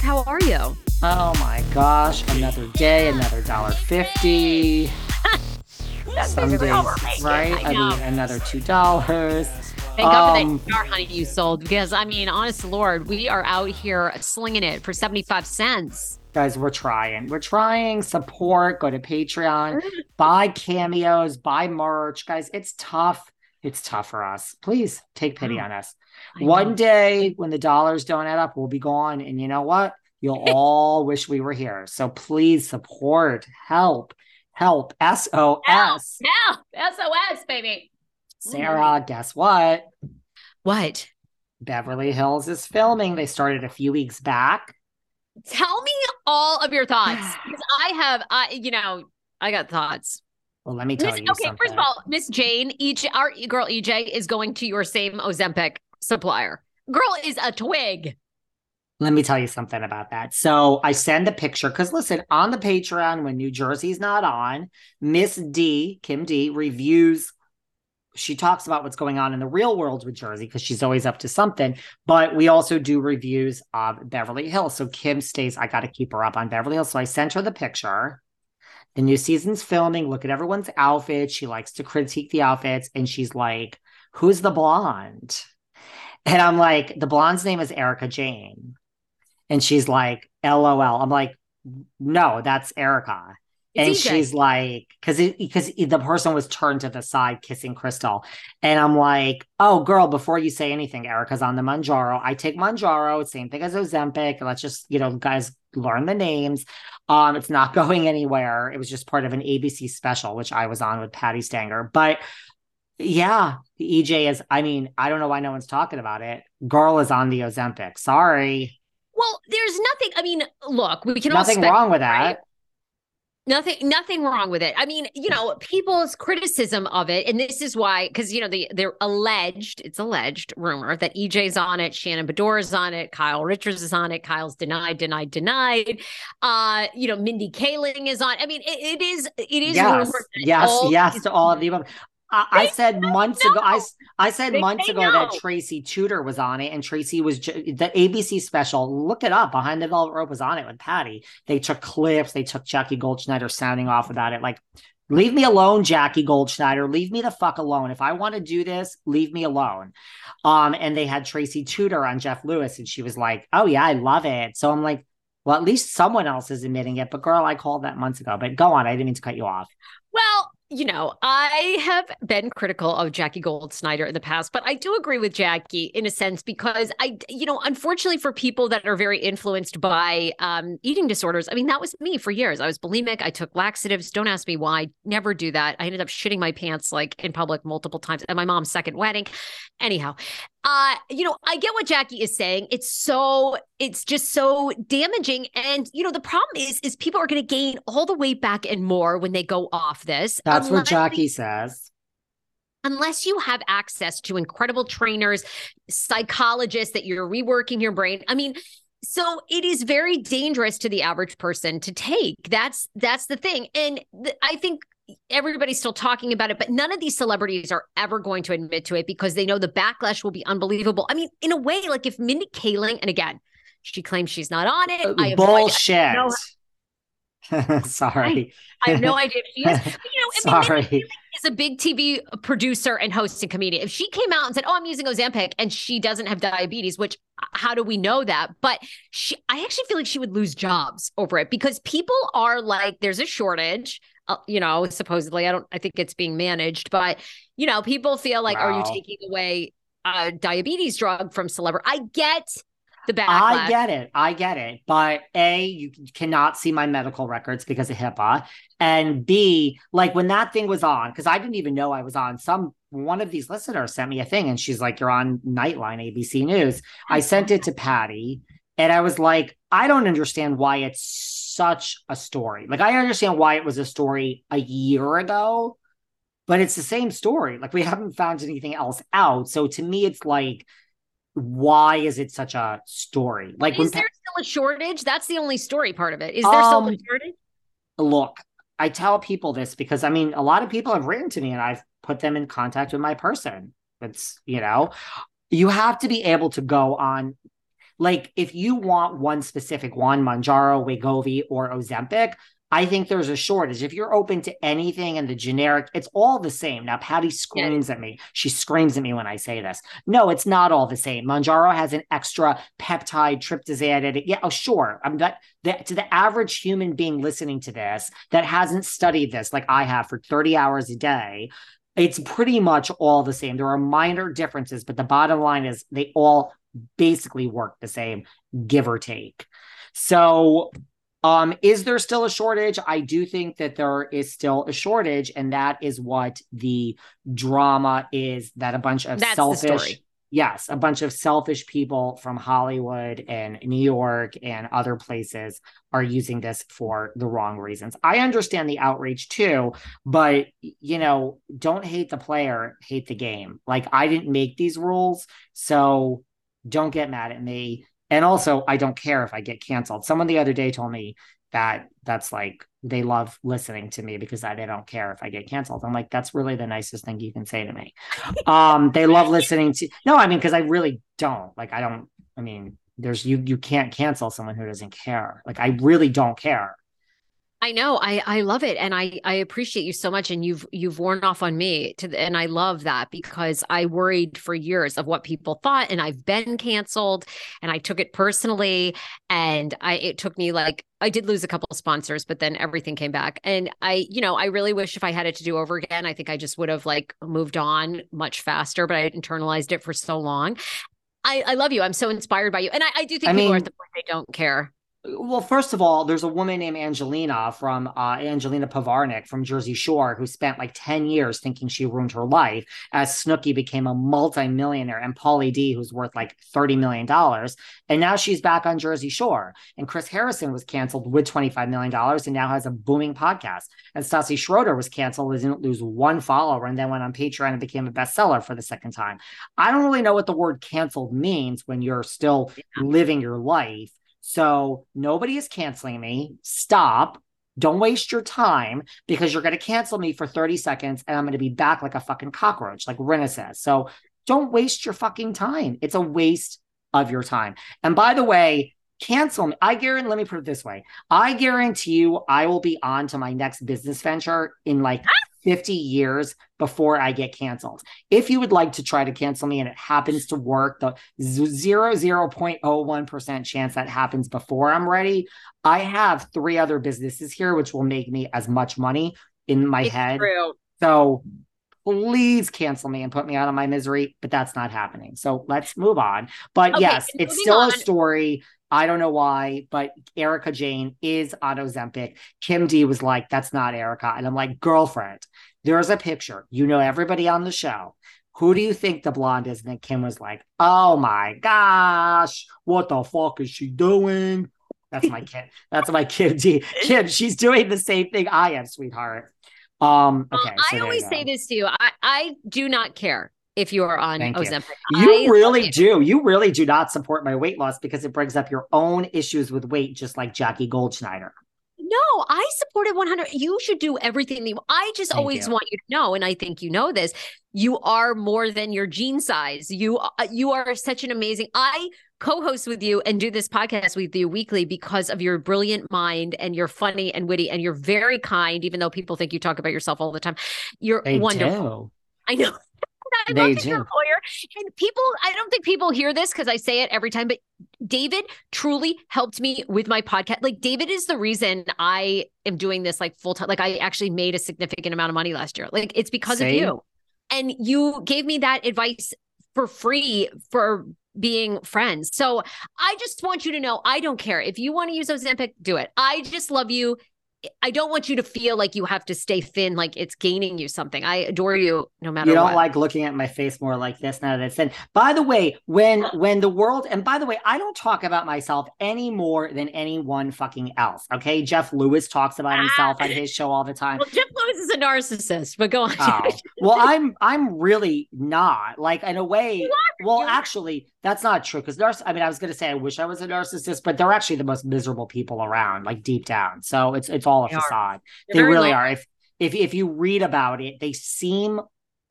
How are you? Oh my gosh, another day, another dollar fifty. Some days, right? I, I mean, another two dollars. Thank God for Um, that jar honey you sold because I mean, honest Lord, we are out here slinging it for 75 cents. Guys, we're trying. We're trying. Support. Go to Patreon. buy cameos. Buy merch. Guys, it's tough. It's tough for us. Please take pity on us. I One know. day when the dollars don't add up, we'll be gone. And you know what? You'll all wish we were here. So please support, help, help. SOS. Help! SOS, baby. Sarah, mm-hmm. guess what? What? Beverly Hills is filming. They started a few weeks back. Tell me all of your thoughts because I have, I you know, I got thoughts. Well, let me tell Miss- you okay, something. first of all, Miss Jane, each our girl EJ is going to your same Ozempic supplier. Girl is a twig. Let me tell you something about that. So I send the picture because listen, on the Patreon, when New Jersey's not on, Miss D, Kim D, reviews. She talks about what's going on in the real world with Jersey because she's always up to something. But we also do reviews of Beverly Hills. So Kim stays, I got to keep her up on Beverly Hills. So I sent her the picture. The new season's filming. Look at everyone's outfits. She likes to critique the outfits. And she's like, Who's the blonde? And I'm like, The blonde's name is Erika Jayne. And she's like, LOL. I'm like, no, that's Erika. It's and EJ. she's like, because because the person was turned to the side kissing Crystal, and I'm like, oh girl, before you say anything, Erika's on the Mounjaro. I take Mounjaro, same thing as Ozempic. Let's just you know, guys, learn the names. Um, it's not going anywhere. It was just part of an ABC special, which I was on with Patti Stanger. But yeah, the EJ is. I mean, I don't know why no one's talking about it. Girl is on the Ozempic. Sorry, Well, there's nothing. I mean, look, we can nothing all spec- wrong with that. right? Nothing, nothing wrong with it. I mean, you know, people's criticism of it, and this is why, because you know, the they're alleged, it's alleged rumor that EJ's on it, Shannon Beador is on it, Kyle Richards is on it, Kyle's denied, denied, denied. Uh, you know, Mindy Kaling is on. I mean, it, it is, it is yes, yes, yes to all of the above. I, I said months ago. I I said They months ago no. that Tracy Tutor was on it, and Tracy was ju- the ABC special. Look it up. Behind the Velvet Rope was on it with Patti. They took clips. They took Jackie Goldschneider sounding off about it. Like, leave me alone, Jackie Goldschneider. Leave me the fuck alone. If I want to do this, leave me alone. Um, and they had Tracy Tutor on Jeff Lewis, and she was like, "Oh yeah, I love it." So I'm like. Well, at least someone else is admitting it. But girl, I called that months ago. But go on. I didn't mean to cut you off. Well, you know, I have been critical of Jackie Goldschneider in the past, but I do agree with Jackie in a sense because I, you know, unfortunately for people that are very influenced by um, eating disorders, I mean, that was me for years. I was bulimic. I took laxatives. Don't ask me why. Never do that. I ended up shitting my pants like in public multiple times at my mom's second wedding. Anyhow, uh, you know, I get what Jackie is saying. It's so, it's just so damaging. And, you know, the problem is, is people are going to gain all the weight back and more when they go off this. That's what Jackie says. Unless you have access to incredible trainers, psychologists that you're reworking your brain. I mean, so it is very dangerous to the average person to take. That's that's the thing. And th- I think everybody's still talking about it, but none of these celebrities are ever going to admit to it because they know the backlash will be unbelievable. I mean, in a way, like if Mindy Kaling, and again, she claims she's not on it. I have no Bullshit. no- Sorry. I have no idea if she is. But, you know, I mean, Mindy Sorry. is a big TV producer and host and comedian. If she came out and said, "Oh, I'm using Ozempic," and she doesn't have diabetes, which uh, how do we know that? But she, I actually feel like she would lose jobs over it because people are like, there's a shortage. Uh, you know, supposedly, I don't. I think it's being managed, but you know, people feel like, are you taking away a diabetes drug from celebrity? I get the backlash. I get it. I get it. But A, you cannot see my medical records because of HIPAA. And B, like when that thing was on, because I didn't even know I was on, some one of these listeners sent me a thing and she's like, You're on Nightline, ABC News. I sent it to Patti and I was like, I don't understand why it's such a story. Like, I understand why it was a story a year ago, but it's the same story. Like, we haven't found anything else out. So to me, it's like, why is it such a story? Like, Is there still a shortage? That's the only story part of it. Is there still a Um, shortage? look, I tell people this because I mean, a lot of people have written to me and I've put them in contact with my person. It's, you know, you have to be able to go on. Like, if you want one specific one, Mounjaro, Wegovy, or Ozempic, I think there's a shortage. If you're open to anything and the generic, it's all the same. Now, Patti screams at me. She screams at me when I say this. No, it's not all the same. Mounjaro has an extra peptide tryptophan in it. Yeah, oh, sure. I'm not the, to the average human being listening to this that hasn't studied this like I have for 30 hours a day. It's pretty much all the same. There are minor differences, but the bottom line is they all basically work the same, give or take. So um, is there still a shortage? I do think that there is still a shortage, and that is what the drama is that a bunch of That's selfish, yes, a bunch of selfish people from Hollywood and New York and other places are using this for the wrong reasons. I understand the outrage too, but you know, don't hate the player, hate the game. Like I didn't make these rules, so don't get mad at me. And also, I don't care if I get canceled. Someone the other day told me that that's like they love listening to me because I, they don't care if I get canceled. I'm like, that's really the nicest thing you can say to me. Um, they love listening to no, I mean, because I really don't. Like, I don't. I mean, there's you. You can't cancel someone who doesn't care. Like, I really don't care. I know. I I love it, and I I appreciate you so much. And you've you've worn off on me, to the, and I love that because I worried for years of what people thought, and I've been canceled, and I took it personally, and I it took me like I did lose a couple of sponsors, but then everything came back, and I you know I really wish if I had it to do over again, I think I just would have like moved on much faster, but I internalized it for so long. I I love you. I'm so inspired by you, and I I do think I people are at the point they don't care. Well, first of all, there's a woman named Angelina from uh, Angelina Pivarnick from Jersey Shore who spent like 10 years thinking she ruined her life as Snooki became a multimillionaire and Pauly D, who's worth like $30 million. And now she's back on Jersey Shore. And Chris Harrison was canceled with $25 million and now has a booming podcast. And Stassi Schroeder was canceled, didn't lose one follower, and then went on Patreon and became a bestseller for the second time. I don't really know what the word canceled means when you're still living your life. So nobody is canceling me. Stop. Don't waste your time because you're going to cancel me for 30 seconds and I'm going to be back like a fucking cockroach, like Rinna says. So don't waste your fucking time. It's a waste of your time. And by the way, cancel me. I guarantee, let me put it this way I guarantee you, I will be on to my next business venture in like ah! 50 years before I get canceled. If you would like to try to cancel me and it happens to work, the 0.01% chance that happens before I'm ready, I have three other businesses here, which will make me as much money in my it's head. True. So please cancel me and put me out of my misery, but that's not happening. So let's move on. But okay, yes, it's still on. a story I don't know why, but Erika Jayne is on Ozempic. Kim D was like, that's not Erika. And I'm like, girlfriend, there's a picture. You know everybody on the show. Who do you think the blonde is? And then Kim was like, oh my gosh, what the fuck is she doing? That's my kid. That's my kid D. Kim, she's doing the same thing I am, sweetheart. Um, okay. I always say this to you. I, I do not care if you are on Thank Ozempic. You, you really do. You really do not support my weight loss because it brings up your own issues with weight, just like Jackie Goldschneider. No, I supported 100. You should do everything. You, I just Thank always you. want you to know, and I think you know this. You are more than your jean size. You uh, you are such an amazing. I co-host with you and do this podcast with you weekly because of your brilliant mind and you're funny and witty and you're very kind. Even though people think you talk about yourself all the time, you're they wonderful. Do. I know. I they do. lawyer. And people, I don't think people hear this because I say it every time, but David truly helped me with my podcast. Like David is the reason I am doing this like full time. Like I actually made a significant amount of money last year. Like it's because Same. of you. And you gave me that advice for free for being friends. So I just want you to know I don't care. If you want to use Ozempic, do it. I just love you. I don't want you to feel like you have to stay thin, like it's gaining you something. I adore you no matter. You don't what. like looking at my face more like this now that it's thin. By the way, when when the world and by the way, I don't talk about myself any more than anyone fucking else. Okay, Jeff Lewis talks about ah. himself on his show all the time. Well, Jeff Lewis is a narcissist, but go on. Oh. well, I'm I'm really not. Like in a way. Well, actually, that's not true because narciss. I mean, I was going to say I wish I was a narcissist, but they're actually the most miserable people around, like deep down. So it's it's all a they facade. They really low. are. If if if you read about it, they seem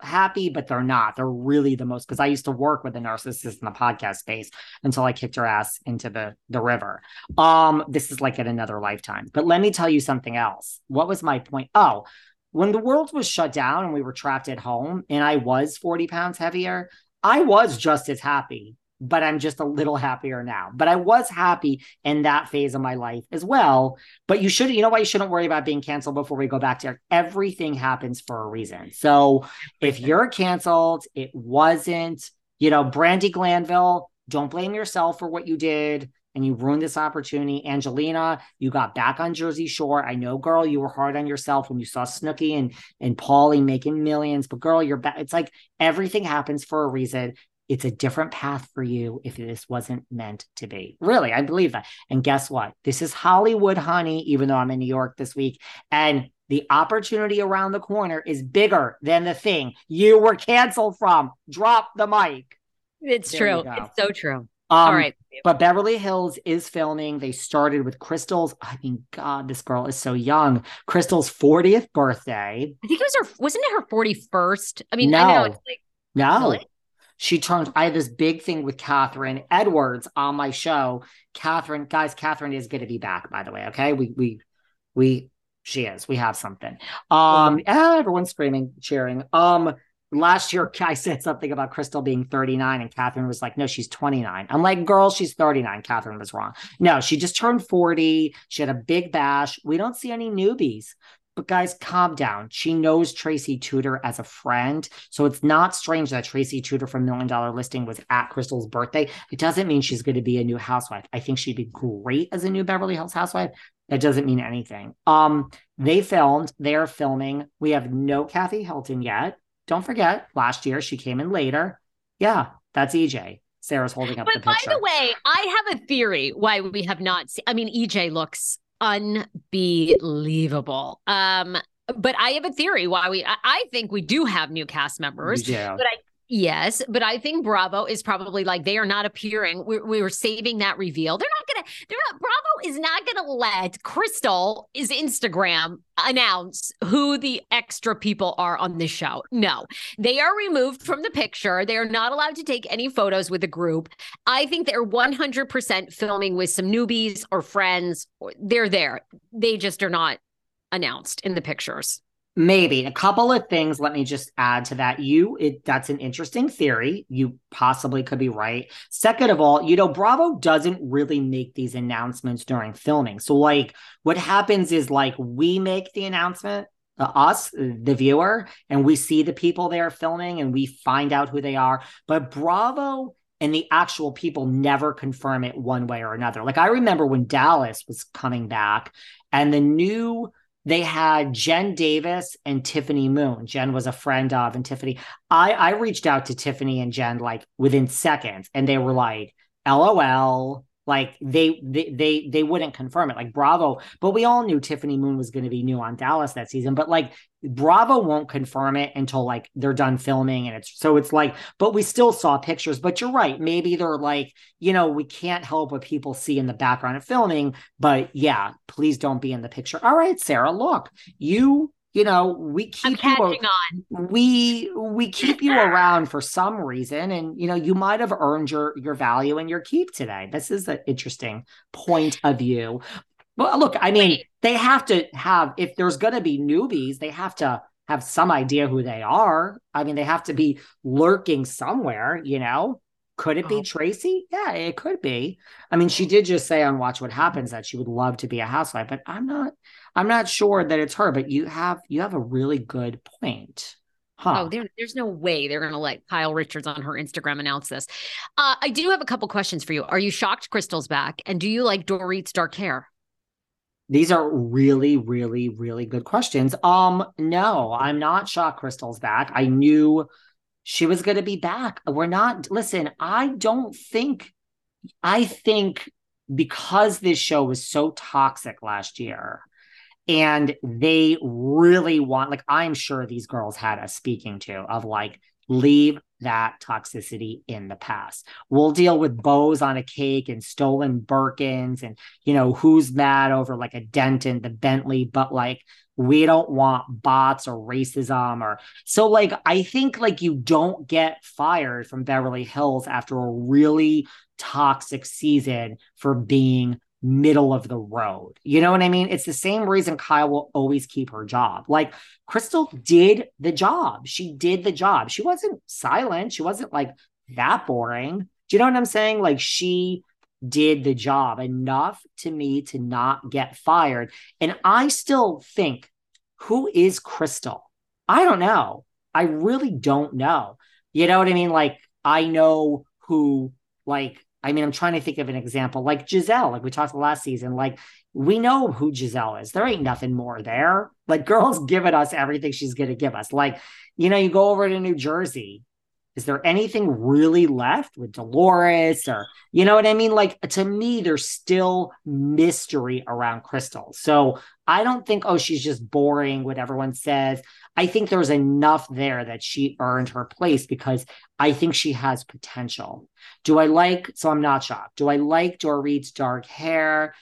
happy, but they're not. They're really the most because I used to work with a narcissist in the podcast space until I kicked her ass into the the river. Um, this is like in another lifetime. But let me tell you something else. What was my point? Oh, when the world was shut down and we were trapped at home, and I was 40 pounds heavier, I was just as happy but I'm just a little happier now. But I was happy in that phase of my life as well. But you should, you know why you shouldn't worry about being canceled before we go back to everything happens for a reason. So if you're canceled, it wasn't, you know, Brandi Glanville, don't blame yourself for what you did and you ruined this opportunity. Angelina, you got back on Jersey Shore. I know, girl, you were hard on yourself when you saw Snooki and and Pauly making millions, but girl, you're back. It's like everything happens for a reason. It's a different path for you if this wasn't meant to be. Really, I believe that. And guess what? This is Hollywood, honey, even though I'm in New York this week. And the opportunity around the corner is bigger than the thing you were canceled from. Drop the mic. It's there true. It's so true. Um, All right. But Beverly Hills is filming. They started with Crystal's. I mean, God, this girl is so young. Crystal's 40th birthday. I think it was her, wasn't it her 41st? I mean, no. I know it's like, no. Really? She turned i had this big thing with kathryn edwards on my show. Kathryn guys kathryn is going to be back by the way okay? We we we she is we have something. Um mm-hmm. everyone's screaming cheering. Um last year i said something about crystal being 39 and kathryn was like no she's 29 i'm like girl she's 39 kathryn was wrong. No she just turned 40 she had a big bash. We don't see any newbies But guys, calm down. She knows Tracy Tutor as a friend. So it's not strange that Tracy Tutor from Million Dollar Listing was at Crystal's birthday. It doesn't mean she's going to be a new housewife. I think she'd be great as a new Beverly Hills housewife. That doesn't mean anything. Um, they filmed, they're filming. We have no Kathy Hilton yet. Don't forget, last year she came in later. Yeah, that's EJ. Sarah's holding up but the picture. by the way, I have a theory why we have not seen. I mean, EJ looks unbelievable. Um, but I have a theory why we. I, I think we do have new cast members. Yeah. But I Yes, but I think Bravo is probably like they are not appearing. We, we were saving that reveal. They're not gonna. They're not. Bravo is not gonna let Crystal is Instagram announce who the extra people are on the show. No, they are removed from the picture. They are not allowed to take any photos with the group. I think they're one hundred percent filming with some newbies or friends. They're there. They just are not announced in the pictures. Maybe a couple of things. Let me just add to that. You, it, that's an interesting theory. You possibly could be right. Second of all, you know, Bravo doesn't really make these announcements during filming. So, like, what happens is like we make the announcement, uh, us, the viewer, and we see the people they are filming and we find out who they are. But Bravo and the actual people never confirm it one way or another. Like, I remember when Dallas was coming back and the new they had Jen Davis and Tiffany Moon. Jen was a friend of, and Tiffany. I I reached out to Tiffany and Jen like within seconds, and they were like, "LOL." Like they they they they wouldn't confirm it. Like Bravo, but we all knew Tiffany Moon was going to be new on Dallas that season. But like Bravo won't confirm it until like they're done filming, and it's so it's like. But we still saw pictures. But you're right. Maybe they're like you know we can't help what people see in the background of filming. But yeah, please don't be in the picture. All right, Sarah, look you you know we keep I'm you on. we we keep you around for some reason and you know you might have earned your your value and your keep today this is an interesting point of view well look i mean Wait. they have to have if there's going to be newbies they have to have some idea who they are i mean they have to be lurking somewhere you know could it be oh. Tracy? Yeah, it could be. I mean, she did just say on Watch What Happens that she would love to be a housewife, but I'm not I'm not sure that it's her, but you have you have a really good point. Huh. Oh, there, there's no way they're going to let Kyle Richards on her Instagram announce this. Uh, I do have a couple questions for you. Are you shocked Crystal's back? And do you like Dorit's dark hair? These are really, really, really good questions. Um, no, I'm not shocked Crystal's back. I knew she was going to be back. We're not, listen, I don't think, I think because this show was so toxic last year and they really want, like, I'm sure these girls had a speaking to of like, leave that toxicity in the past. We'll deal with bows on a cake and stolen Birkins and, you know, who's mad over like a dent in the Bentley, but like, we don't want bots or racism or so like i think like you don't get fired from beverly hills after a really toxic season for being middle of the road you know what i mean it's the same reason kyle will always keep her job like crystal did the job she did the job she wasn't silent she wasn't like that boring do you know what i'm saying like she did the job enough to me to not get fired. And I still think, who is Crystal? I don't know. I really don't know. You know what I mean? Like, I know who, like, I mean, I'm trying to think of an example, like Garcelle, like we talked last season. Like, we know who Garcelle is. There ain't nothing more there. Like, girls giving us everything she's going to give us. Like, you know, you go over to New Jersey is there anything really left with Dolores or you know what I mean? Like to me, there's still mystery around Crystal. So I don't think, oh, she's just boring, what everyone says. I think there's enough there that she earned her place because I think she has potential. Do I like, so I'm not shocked. Do I like Dorit's dark hair?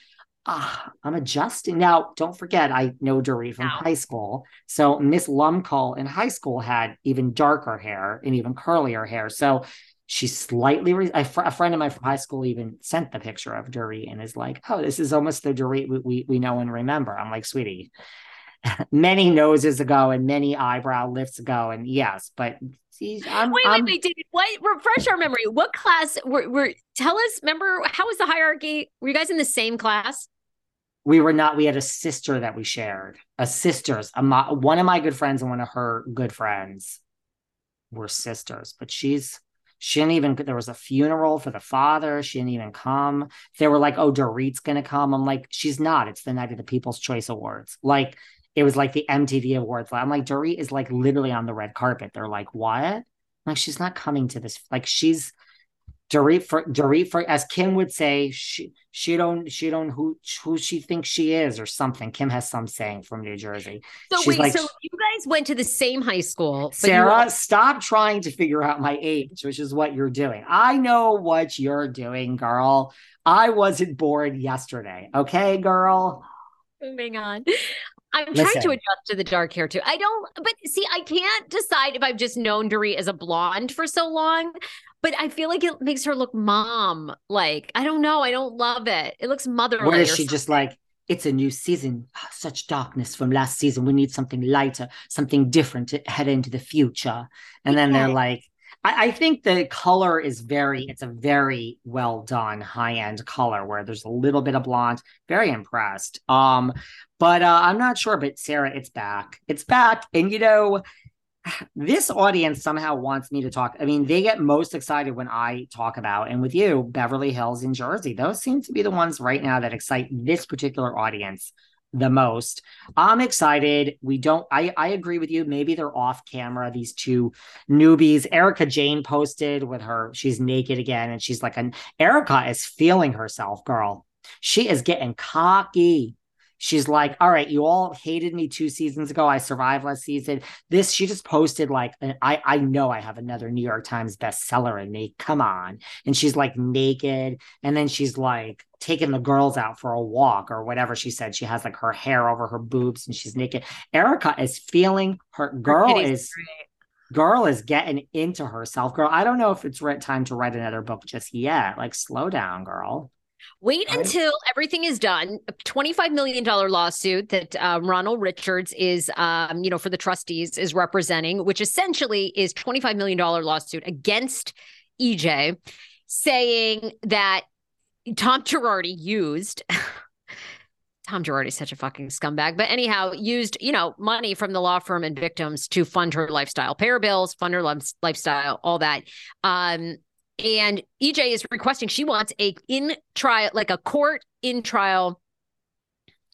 Ah, I'm adjusting. Now, don't forget, I know Dorit from high school. So Miss Lumcall in high school had even darker hair and even curlier hair. So she's slightly, re- a, fr- a, friend of mine from high school even sent the picture of Dorit and is like, oh, this is almost the Dorit we, we, we know and remember. I'm like, sweetie, many noses ago and many eyebrow lifts ago. And yes, but I'm, wait, I'm, wait, wait, David. What refresh our memory? What class were, were tell us? Remember how was the hierarchy? Were you guys in the same class? We were not we had a sister that we shared a sisters a mo- one of my good friends and one of her good friends were sisters but she's she didn't even there was a funeral for the father. She didn't even come. They were like oh dorit's gonna come. I'm like she's not. It's the night of the people's choice awards. Like it was like the mtv awards. I'm like dorit is like literally on the red carpet. They're like what? I'm like she's not coming to this like she's Dorit for Dorit for as Kim would say, she she don't she don't who who she thinks she is or something. Kim has some saying from New Jersey. So She's wait, like, so you guys went to the same high school, Sarah, were- stop trying to figure out my age, which is what you're doing. I know what you're doing, girl. I wasn't born yesterday. Okay, girl. moving on. I'm trying to adjust to the dark hair too. I don't, but see, I can't decide if I've just known Dorit as a blonde for so long, but I feel like it makes her look mom. Like, I don't know. I don't love it. It looks motherly. What is she just like? It's a new season. Ah, Such darkness from last season. We need something lighter, something different to head into the future. And then they're like, I, I think the color is very, it's a very well done high end color where there's a little bit of blonde. Very impressed. Um, but uh, I'm not sure. But Sarah, it's back. It's back. And you know, this audience somehow wants me to talk. I mean, they get most excited when I talk about, and with you, Beverly Hills in Jersey. Those seem to be the ones right now that excite this particular audience the most. I'm excited. We don't, I, I agree with you. Maybe they're off camera, these two newbies. Erika Jayne posted with her, she's naked again, and she's like, an Erika is feeling herself, girl. She is getting cocky. She's like, all right, you all hated me two seasons ago. I survived last season. This, she just posted like, I, I know I have another New York Times bestseller in me. Come on. And she's like naked. And then she's like taking the girls out for a walk or whatever she said. She has like her hair over her boobs and she's naked. Erika is feeling her Her girl titties is great. girl is getting into herself. Girl, I don't know if it's right time to write another book just yet. Like, slow down, girl. Wait until everything is done. A $25 million lawsuit that um, Ronald Richards is, um, you know, for the trustees is representing, which essentially is $25 million lawsuit against EJ, saying that Tom Girardi used. Tom Girardi is such a fucking scumbag, but anyhow, used you know money from the law firm and victims to fund her lifestyle, pay her bills, fund her lifestyle, all that. Um, and EJ is requesting she wants a in trial, like a court in trial.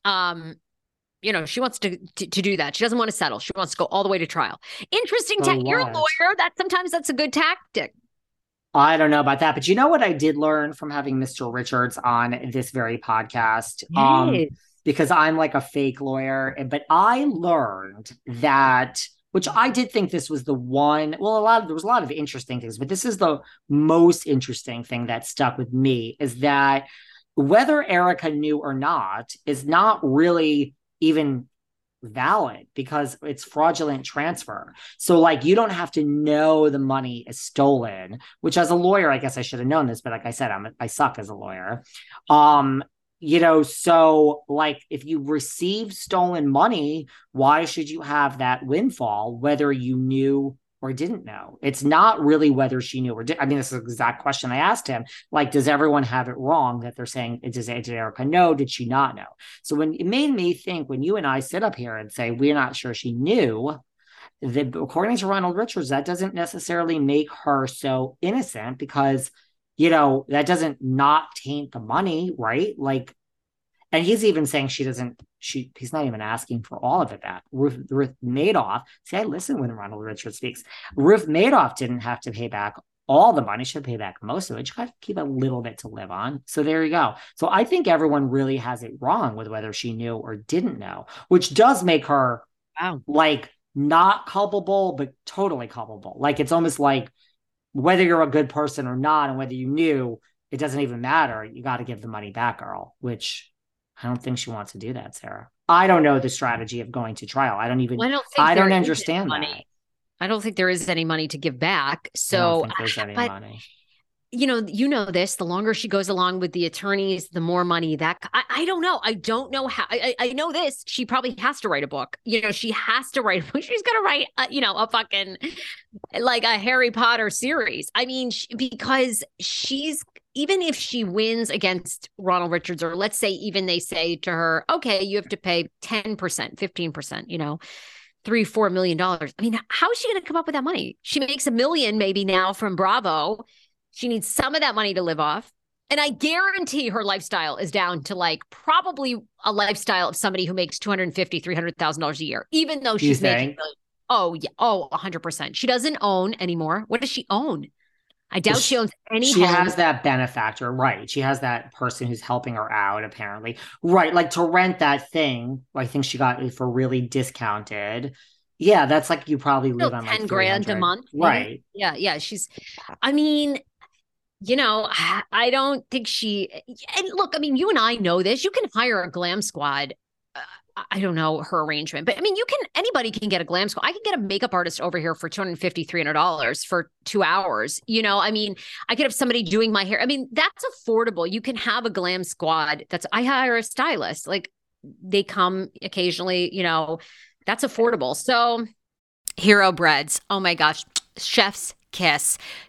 Um, you know, she wants to, to to do that. She doesn't want to settle. She wants to go all the way to trial. Interesting. For Ta- you're a lawyer. That sometimes that's a good tactic. I don't know about that, but you know what I did learn from having Mr. Richards on this very podcast? Um, because I'm like a fake lawyer, but I learned that which I did think this was the one. Well, a lot of there was a lot of interesting things, but this is the most interesting thing that stuck with me is that whether Erika knew or not is not really even valid because it's fraudulent transfer. So like you don't have to know the money is stolen, which as a lawyer I guess I should have known this, but like I said I'm I suck as a lawyer. Um you know, so like if you receive stolen money, why should you have that windfall whether you knew or didn't know? It's not really whether she knew or did. I mean, this is the exact question I asked him. Like, does everyone have it wrong that they're saying, does, did Erika know? Did she not know? So when it made me think when you and I sit up here and say we're not sure she knew, that according to Ronald Richards, that doesn't necessarily make her so innocent because you know that doesn't not taint the money, right? Like, and he's even saying she doesn't. She he's not even asking for all of it back. Ruth, Ruth Madoff. See, I listen when Ronald Richards speaks. Ruth Madoff didn't have to pay back all the money. She should pay back most of it. She got to keep a little bit to live on. So there you go. So I think everyone really has it wrong with whether she knew or didn't know, which does make her Wow. like not culpable, but totally culpable. Like it's almost like whether you're a good person or not, and whether you knew, it doesn't even matter. You got to give the money back, girl, which I don't think she wants to do that, Sarah. I don't know the strategy of going to trial. I don't even, Well, I don't think I don't understand money. that. I don't think there is any money to give back. I don't So think there's any but- money. You know, you know this. The longer she goes along with the attorneys, the more money that I, I don't know. I don't know how. I, I know this. She probably has to write a book. You know, she has to write. She's gonna write, a, you know, a fucking like a Harry Potter series. I mean, sh because she's even if she wins against Ronald Richards, or let's say even they say to her, okay, you have to pay 10%, 15%, you know, three, four million dollars. I mean, how is she going to come up with that money? She makes a million maybe now from Bravo. She needs some of that money to live off. And I guarantee her lifestyle is down to like probably a lifestyle of somebody who makes $250,000, $300,000 a year, even though she's making, oh, yeah, oh, 100%. She doesn't own anymore. What does she own? I doubt she, she owns any. She home. has that benefactor, right? She has that person who's helping her out, apparently, right? Like to rent that thing. I think she got it for really discounted. Yeah, that's like you probably live on ten like grand a month, right? Yeah, yeah. She's, I mean, you know, I don't think she. And look, I mean, you and I know this. You can hire a glam squad uh, I don't know her arrangement, but I mean, you can, anybody can get a glam squad. I can get a makeup artist over here for $250, $300 for two hours. You know, I mean, I could have somebody doing my hair. I mean, that's affordable. You can have a glam squad. That's, I hire a stylist. Like they come occasionally, you know, that's affordable. So, Hero Breads. Oh my gosh. Chef's kiss.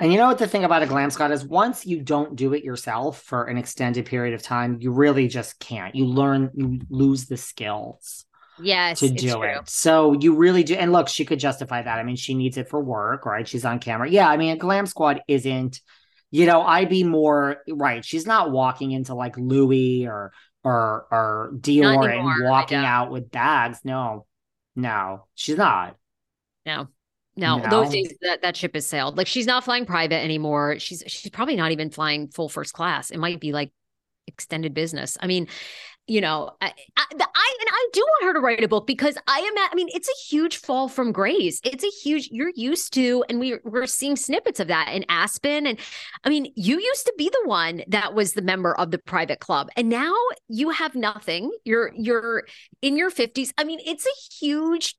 And you know what the thing about a glam squad is once you don't do it yourself for an extended period of time, you really just can't. You learn, you lose the skills. Yes, to do it. So you really do. And look, she could justify that. I mean, she needs it for work, right? She's on camera. Yeah, I mean, a glam squad isn't, you know, I'd be more right. She's not walking into like Louis or or or Dior and walking out with bags. No, no, she's not. No. No, no, those days that that ship has sailed. Like she's not flying private anymore. She's she's probably not even flying full first class. It might be like extended business. I mean, you know, I, I, and I do want her to write a book because I am. At, I mean, it's a huge fall from grace. It's a huge. You're used to, and we we're seeing snippets of that in Aspen. And I mean, you used to be the one that was the member of the private club, and now you have nothing. You're you're in your fifties. I mean, it's a huge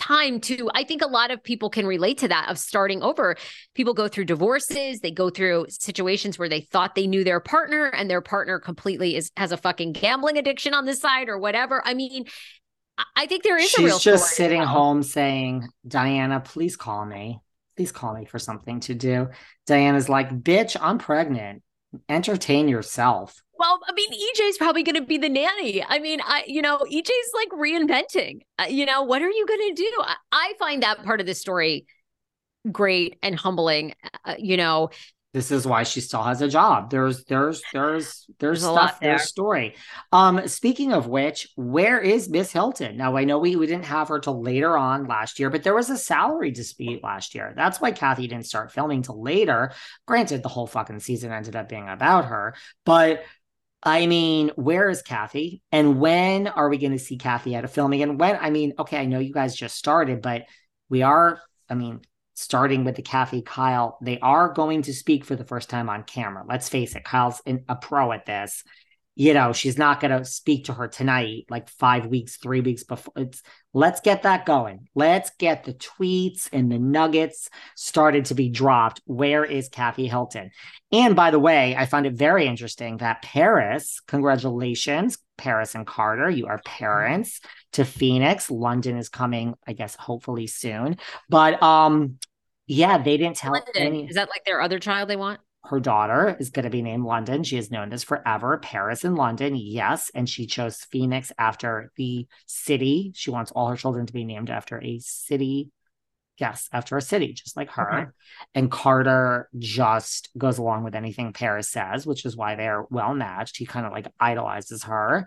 time to i think a lot of people can relate to that of starting over. People go through divorces they go through situations where they thought they knew their partner and their partner completely is has a fucking gambling addiction on the side or whatever. I mean i think there is she's a real just sitting home saying diana please call me. Please call me for something to do. Diana's like bitch i'm pregnant entertain yourself well, I mean, EJ's probably going to be the nanny. I mean, I, you know, EJ's like reinventing. Uh, you know, what are you going to do? I, I, find that part of the story great and humbling. Uh, you know, this is why she still has a job. There's, there's, there's, there's, there's stuff. There. There's story. Um, speaking of which, where is Miss Hilton? Now I know we we didn't have her till later on last year, but there was a salary dispute last year. That's why Kathy didn't start filming till later. Granted, the whole fucking season ended up being about her, but I mean, where is Kathy? And when are we going to see Kathy at a filming? And when, I mean, okay, I know you guys just started, but we are, I mean, starting with the Kathy Kyle, they are going to speak for the first time on camera. Let's face it, Kyle's in, a pro at this you know, she's not going to speak to her tonight, like five weeks, three weeks before. It's let's get that going. Let's get the tweets and the nuggets started to be dropped. Where is Kathy Hilton? And by the way, I find it very interesting that Paris, congratulations, Paris and Carter, you are parents to Phoenix. London is coming, I guess, hopefully soon. But um, yeah, they didn't tell London. any. Is that like their other child they want? her daughter is going to be named London. She has known this forever. Paris and London, yes. And she chose Phoenix after the city. She wants all her children to be named after a city. Yes, after a city, just like her. Okay. And Carter just goes along with anything Paris says, which is why they're well matched. He kind of like idolizes her.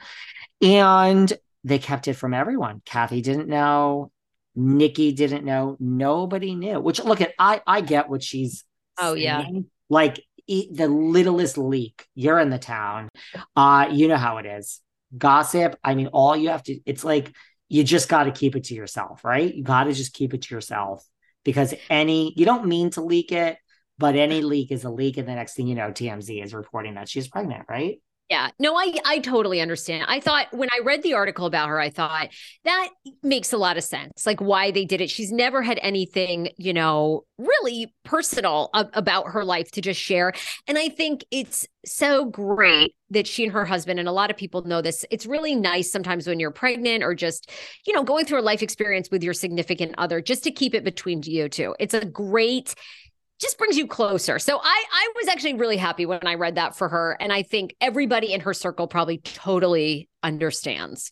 And they kept it from everyone. Kathy didn't know. Nikki didn't know. Nobody knew. Which look at I I get what she's Oh saying. yeah like the littlest leak you're in the town uh you know how it is gossip i mean all you have to it's like you just got to keep it to yourself right you got to just keep it to yourself because any you don't mean to leak it but any leak is a leak and the next thing you know tmz is reporting that she's pregnant right yeah. No, I I totally understand. I thought when I read the article about her, I thought that makes a lot of sense. Like why they did it. She's never had anything, you know, really personal about her life to just share. And I think it's so great that she and her husband and a lot of people know this. It's really nice sometimes when you're pregnant or just, you know, going through a life experience with your significant other just to keep it between you two. It's a great just brings you closer. So I I was actually really happy when I read that for her and I think everybody in her circle probably totally understands.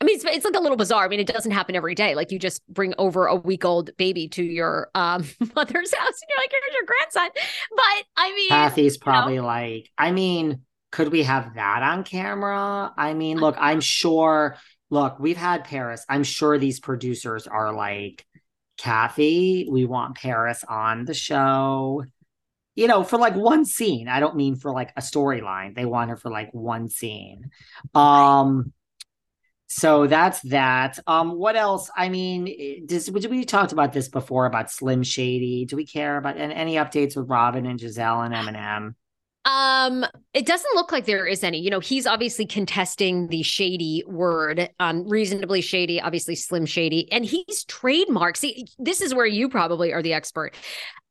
I mean, it's, it's like a little bizarre. I mean, it doesn't happen every day. Like you just bring over a week old baby to your um, mother's house and you're like, here's your grandson. But I mean, Kathy's probably you know, like, I mean, Could we have that on camera? I mean, look, I'm sure. Look, we've had Paris. I'm sure these producers are like, Kathy, we want Paris on the show. You know, for like one scene. I don't mean for like a storyline. They want her for like one scene. Um, so that's that. Um, what else? I mean, does we talked about this before about Slim Shady? Do we care about and any updates with Robyn and Gizelle and Eminem? Um, it doesn't look like there is any. You know, he's obviously contesting the shady word, um, reasonably shady, obviously slim shady, and he's trademarked. See, this is where you probably are the expert.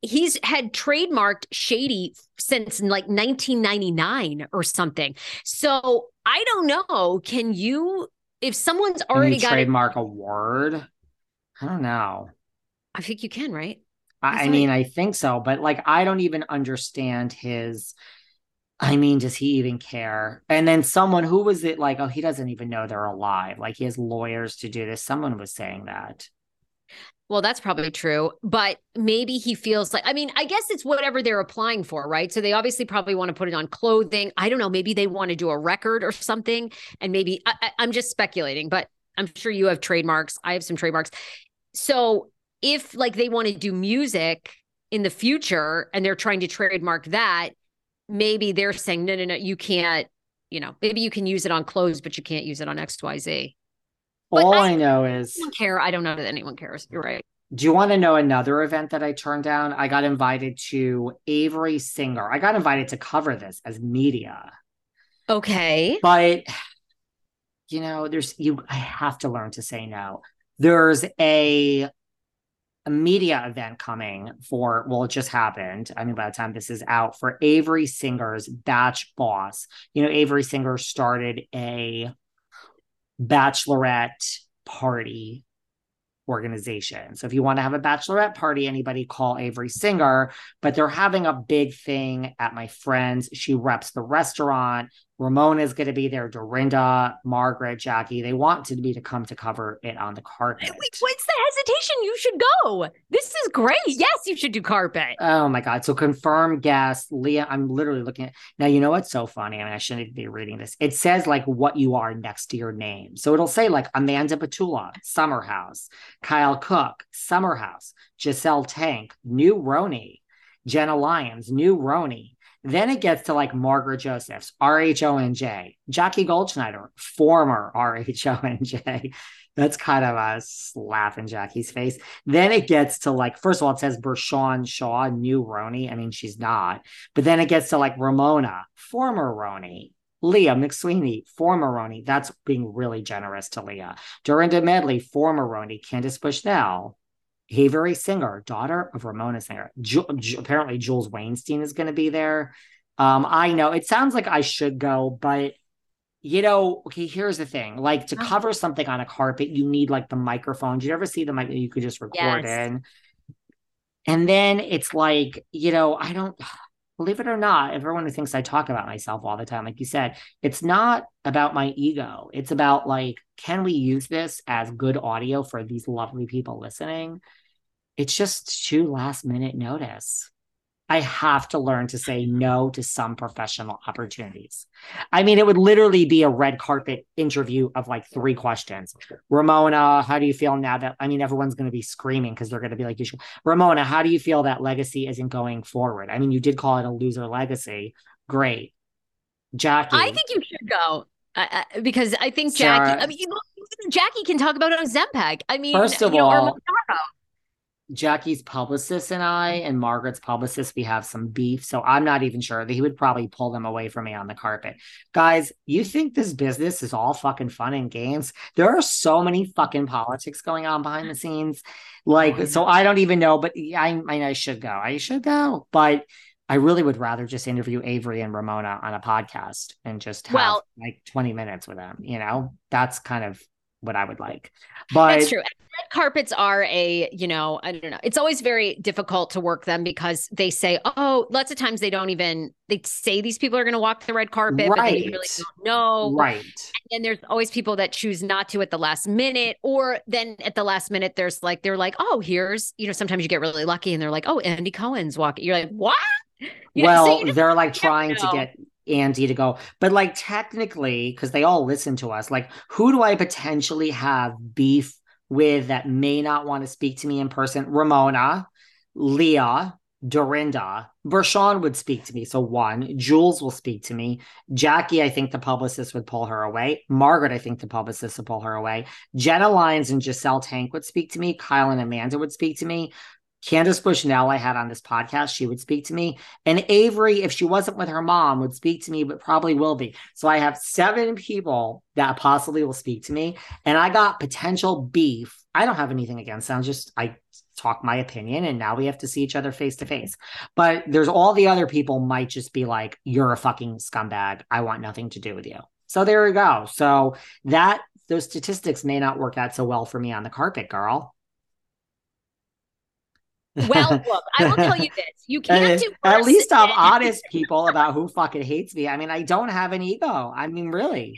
He's had trademarked shady since like 1999 or something. So I don't know. Can you if someone's already got trademark it, a word, I don't know. I think you can, right? I, I mean, I think so, but like, I don't even understand his. I mean, does he even care? And then someone who was it like, oh, he doesn't even know they're alive. Like he has lawyers to do this. Someone was saying that. Well, that's probably true, but maybe he feels like, I mean, I guess it's whatever they're applying for, right? So they obviously probably want to put it on clothing. I don't know. Maybe they want to do a record or something. And maybe I, I'm just speculating, but I'm sure you have trademarks. I have some trademarks. So if like they want to do music in the future and they're trying to trademark that, maybe they're saying, no, no, no, you can't, you know, maybe you can use it on clothes, but you can't use it on XYZ. All I, I, know is I don't care. I don't know that anyone cares. You're right. Do you want to know another event that I turned down? I got invited to Avery Singer. I got invited to cover this as media. Okay. But you know, there's you I have to learn to say no. There's a a media event coming for well it just happened i mean by the time this is out for avery singer's batch boss you know avery singer started a bachelorette party organization. So if you want to have a bachelorette party, anybody call Avery Singer, but they're having a big thing at my friend's. She reps the restaurant. Ramona is going to be there. Dorinda, Margaret, Jackie. They want to be to come to cover it on the carpet. Wait, what's the hesitation? You should go. This is great. Yes, you should do carpet. Oh my god! So confirm guest Leah. I'm literally looking at now. You know what's so funny? I mean, I shouldn't be reading this. It says like what you are next to your name. So it'll say like Amanda Batula, Summerhouse, Kyle Cooke, Summerhouse, Jessel Taank, New Roni, Jenna Lyons, New Roni. Then it gets to like Margaret Josephs, RHONJ, Jackie Goldschneider, former RHONJ. That's kind of a slap in Jackie's face. Then it gets to like, first of all, it says Bershan Shaw, new Roni. I mean, she's not. But then it gets to like Ramona, former Roni. Leah McSweeney, former Roni. That's being really generous to Leah. Dorinda Medley, former Roni. Candace Bushnell, Avery Singer, daughter of Ramona Singer. Ju- Ju- apparently, Jules Wainstein is going to be there. Um, I know it sounds like I should go, but you know, okay, here's the thing. Like to uh-huh. cover something on a carpet, you need like the microphone. Did you ever see the mic that you could just record yes. in? And then it's like, you know, I don't believe it or not, everyone who thinks I talk about myself all the time, like you said, it's not about my ego. It's about like, can we use this as good audio for these lovely people listening? It's just too last minute notice. I have to learn to say no to some professional opportunities. I mean, it would literally be a red carpet interview of like three questions. Ramona, how do you feel now that, I mean, everyone's going to be screaming because they're going to be like, you should. Ramona, how do you feel that legacy isn't going forward? I mean, you did call it a loser legacy. Great. Jackie. I think you should go. Uh, because I think Jackie, Sarah, I mean, Jackie can talk about Ozempic. I mean, first of all, Jackie's publicist and I and Margaret's publicist, we have some beef. So I'm not even sure that he would probably pull them away from me on the carpet. Guys, you think this business is all fucking fun and games? There are so many fucking politics going on behind the scenes. Like, so I don't even know, but I, I mean, I should go. I should go. But I really would rather just interview Avery and Ramona on a podcast and just have well, like 20 minutes with them. You know, that's kind of what I would like. But that's true. Red carpets are a, you know, I don't know. It's always very difficult to work them because they say, oh, lots of times they don't even they say these people are going to walk the red carpet, right. but they really don't know. Right. And then there's always people that choose not to at the last minute, or then at the last minute, there's like they're like, oh, here's, you know, sometimes you get really lucky and they're like, oh, Andy Cohen's walking. You're like, what? You well, know, so they're like trying to get Andy to go. But like technically, because they all listen to us, like who do I potentially have beef with that may not want to speak to me in person? Ramona, Leah, Dorinda, Bershan would speak to me. So one, Jules will speak to me. Jackie, I think the publicist would pull her away. Margaret, I think the publicist would pull her away. Jenna Lyons and Jessel Taank would speak to me. Kyle and Amanda would speak to me. Candace Bushnell, I had on this podcast, she would speak to me. And Avery, if she wasn't with her mom, would speak to me, but probably will be. So I have seven people that possibly will speak to me. And I got potential beef. I don't have anything against them. Just I talk my opinion and now we have to see each other face to face. But there's all the other people might just be like, you're a fucking scumbag. I want nothing to do with you. So there we go. So that those statistics may not work out so well for me on the carpet, girl. Well, look, I will tell you this: you can't do. At least I'm honest, people, about who fucking hates me. I mean, I don't have an ego. I mean, really.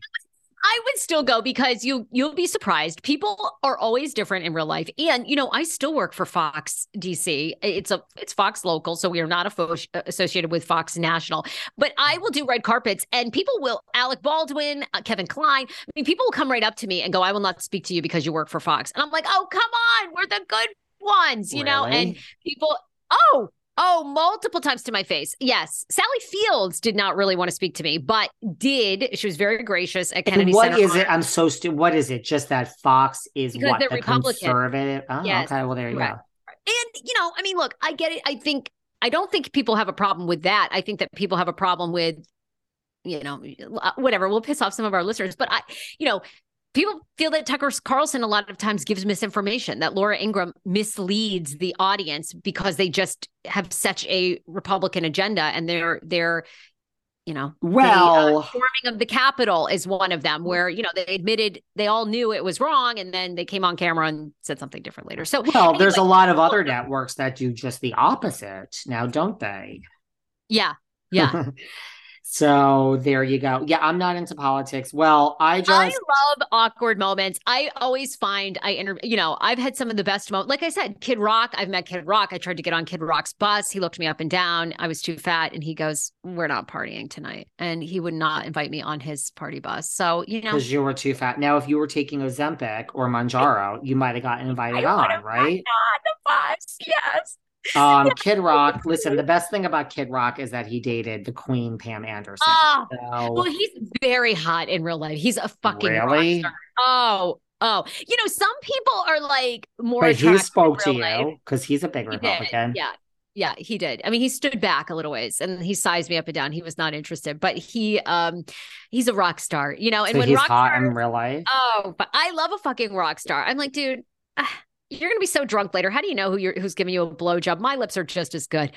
I would still go because you you'll be surprised. People are always different in real life, and you know I still work for Fox DC. It's a it's Fox local, so we are not associated with Fox National. But I will do red carpets, and people will Alec Baldwin, uh, Kevin Kline. I mean, people will come right up to me and go, "I will not speak to you because you work for Fox," and I'm like, "Oh, come on, we're the good ones, you really? know, and people, oh, Oh, multiple times to my face. Yes. Sally Fields did not really want to speak to me, but did. She was very gracious at Kennedy and what Center. is it? I'm so stupid. What is it? Just that Fox is because what? The Republican. conservative. Oh, yes. okay. Well, there you right. go. And, you know, I mean, look, I get it. I think, I don't think people have a problem with that. I think that people have a problem with, you know, uh, whatever. We'll piss off some of our listeners, but I, you know, people feel that Tucker Carlson a lot of times gives misinformation, that Laura Ingraham misleads the audience because they just have such a Republican agenda and they're they're you know well the, uh, forming of the Capitol is one of them where you know they admitted they all knew it was wrong and then they came on camera and said something different later. So well anyway, there's a lot of other networks that do just the opposite now don't they? Yeah. Yeah So there you go. Yeah, I'm not into politics. Well, I just I love awkward moments. I always find I inter you know, I've had some of the best moments. Like I said, Kid Rock, I've met Kid Rock. I tried to get on Kid Rock's bus. He looked me up and down. I was too fat and he goes, "We're not partying tonight." And he would not invite me on his party bus. So, you know, cuz you were too fat. Now, if you were taking Ozempic or Mounjaro, you might have gotten invited on, right? On the bus. Yes. Um, Kid Rock. Listen, the best thing about Kid Rock is that he dated the Queen Pam Anderson. Oh, so... well, he's very hot in real life. He's a fucking really. Oh, oh. You know, some people are like more. But he spoke to you because he's a big he Republican. Did. Yeah. Yeah, he did. I mean, he stood back a little ways and he sized me up and down. He was not interested, but he um he's a rock star, you know. And so when he's rock hot stars, in real life. Oh, but I love a fucking rock star. I'm like, dude, ah, you're going to be so drunk later. How do you know who you're who's giving you a blowjob? My lips are just as good.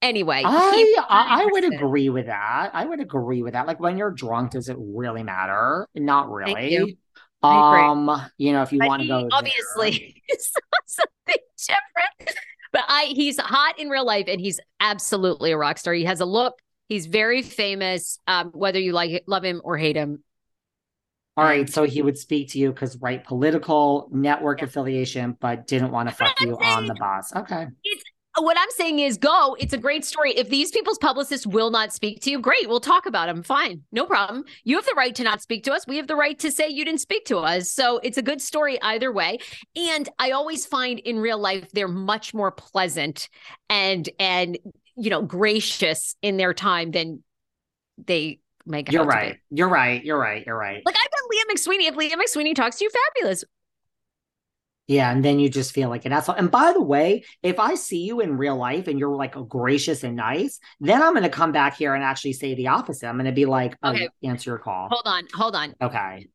Anyway, I I, I would agree with that. I would agree with that. Like when you're drunk, does it really matter? Not really. You. Um, you know, if you but want to go, obviously it's something different. But I, he's hot in real life, and he's absolutely a rock star. He has a look. He's very famous. Um, whether you like love him or hate him, all right, so he would speak to you because right political network yeah. affiliation, but didn't want to fuck you on the boss. Okay. It's what I'm saying is go. It's a great story. If these people's publicists will not speak to you, great. We'll talk about them. Fine. No problem. You have the right to not speak to us. We have the right to say you didn't speak to us. So it's a good story either way. And I always find in real life they're much more pleasant and and you know gracious in their time than they make You're right. You're right. You're right. You're right. Like I've been Liam McSweeney. If Liam McSweeney talks to you, fabulous. Yeah, and then you just feel like an asshole. And by the way, if I see you in real life and you're like gracious and nice, then I'm going to come back here and actually say the opposite. I'm going to be like, oh, okay. answer your call. Hold on, hold on. Okay.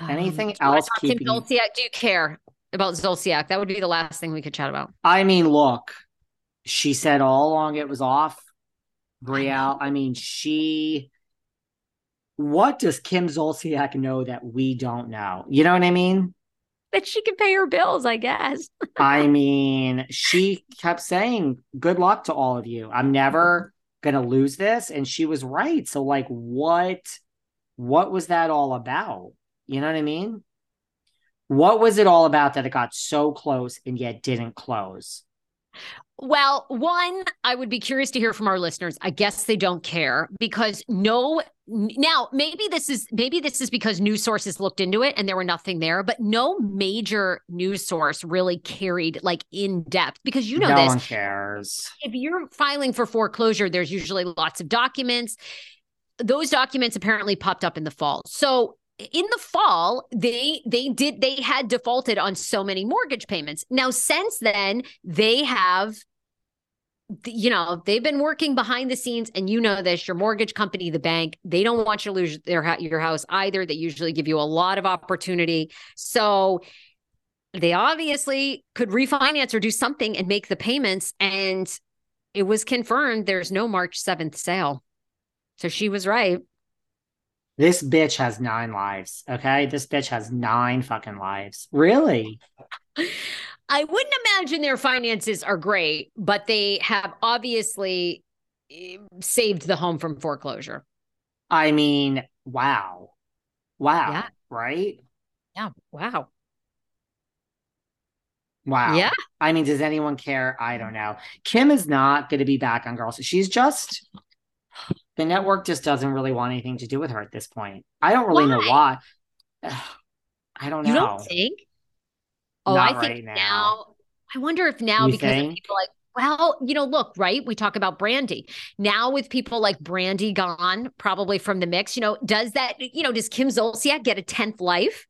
Um, Anything else? Keeping... Zolciak, do you care about Zolciak? That would be the last thing we could chat about. I mean, look, she said all along it was off. Brielle, I mean, she what does Kim Zolciak know that we don't know? You know what I mean? That she can pay her bills, I guess. I mean, she kept saying, Good luck to all of you. I'm never gonna lose this. And she was right. So, like, what what was that all about? You know what I mean? What was it all about that it got so close and yet didn't close? Well, one, I would be curious to hear from our listeners. I guess they don't care because no now maybe this is maybe this is because news sources looked into it and there were nothing there, but no major news source really carried like in depth because you know no this. one cares. If you're filing for foreclosure, there's usually lots of documents. Those documents apparently popped up in the fall. So in the fall they they did they had defaulted on so many mortgage payments now since then they have you know they've been working behind the scenes and you know this your mortgage company the bank they don't want you to lose their your house either they usually give you a lot of opportunity so they obviously could refinance or do something and make the payments and it was confirmed there's no march 7th sale so she was right this bitch has nine lives. Okay. This bitch has nine fucking lives. Really? I wouldn't imagine their finances are great, but they have obviously eh, saved the home from foreclosure. I mean, wow. Wow. Yeah. Right? Yeah. Wow. Wow. Yeah. I mean, does anyone care? I don't know. Kim is not going to be back on Girls. She's just the network just doesn't really want anything to do with her at this point. I don't really why? know why. I don't know. You don't think? Oh, Not I think right now. now. I wonder if now you because think? of people like well, you know, look, right? We talk about Brandi. Now with people like Brandi gone, probably from the mix, you know, does that, you know, does Kim Zolciak get a 10th life?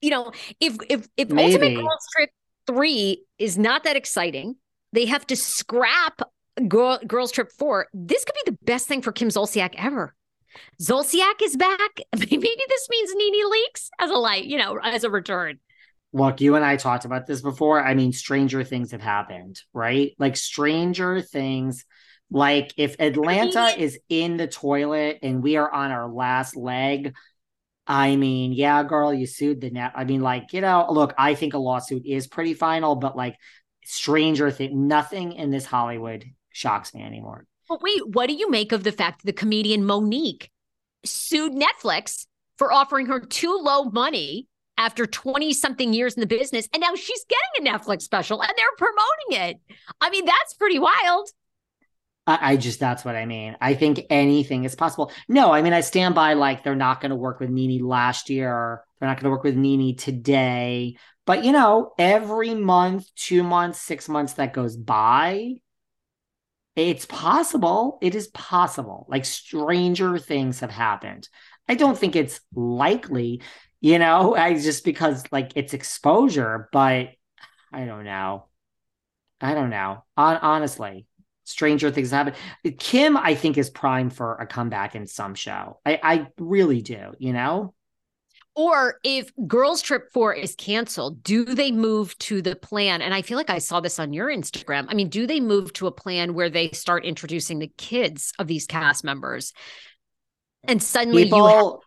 You know, if if if Maybe. Ultimate Girls Trip 3 is not that exciting, they have to scrap Girl, Girls Trip 4. This could be the best thing for Kim Zolciak ever. Zolciak is back. Maybe this means NeNe Leakes as a light, you know, as a return look, you and I talked about this before. I mean, stranger things have happened, right? Like stranger things. Like if Atlanta is in the toilet and we are on our last leg, I mean, yeah, girl, you sued the net. I mean, like, you know, look, I think a lawsuit is pretty final, but like stranger thing, nothing in this Hollywood shocks me anymore. But wait, what do you make of the fact that the comedian Mo'Nique sued Netflix for offering her too low money after 20 something years in the business. And now she's getting a Netflix special and they're promoting it. I mean, that's pretty wild. I, I just, that's what I mean. I think anything is possible. No, I mean, I stand by like they're not going to work with NeNe last year. They're not going to work with NeNe today. But, you know, every month, two months, six months that goes by, it's possible. It is possible. Like stranger things have happened. I don't think it's likely you know, I just because like it's exposure, but I don't know. I don't know. On, honestly, stranger things happen. Kim, I think, is prime for a comeback in some show. I, I really do, you know? Or if Girls Trip 4 is canceled, do they move to the plan? And I feel like I saw this on your Instagram. I mean, do they move to a plan where they start introducing the kids of these cast members? And suddenly People,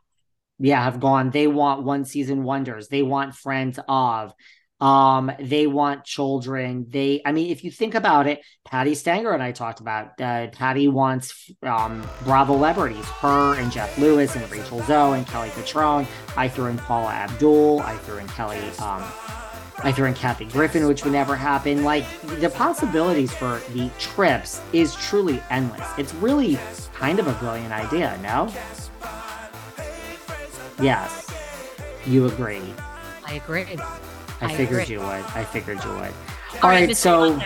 yeah, have gone. They want one season wonders. They want friends of. Um, they want children. They, I mean, if you think about it, Patti Stanger and I talked about. Uh, Patti wants um, Bravo celebrities, her and Jeff Lewis and Rachel Zoe and Kelly Cutrone. I threw in Paula Abdul. I threw in Kelly. Um, I threw in Kathy Griffin, which would never happen. Like the possibilities for the trips is truly endless. It's really kind of a brilliant idea, no? Yes. You agree. I agree. I, I figured agree. you would. I figured you would. All, All right, right so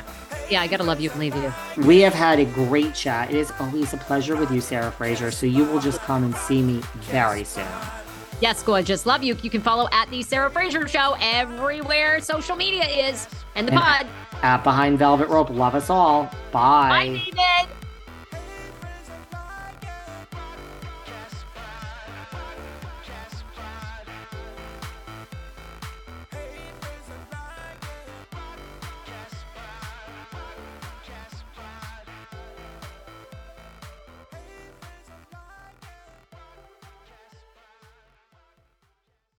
yeah, I gotta love you and leave you. We have had a great chat. It is always a pleasure with you, Sarah Fraser. So you will just come and see me very soon. Yes, gorgeous. Love you. You can follow at the Sarah Fraser Show everywhere social media is and the and pod. At Behind Velvet Rope. Love us all. Bye. Bye, David.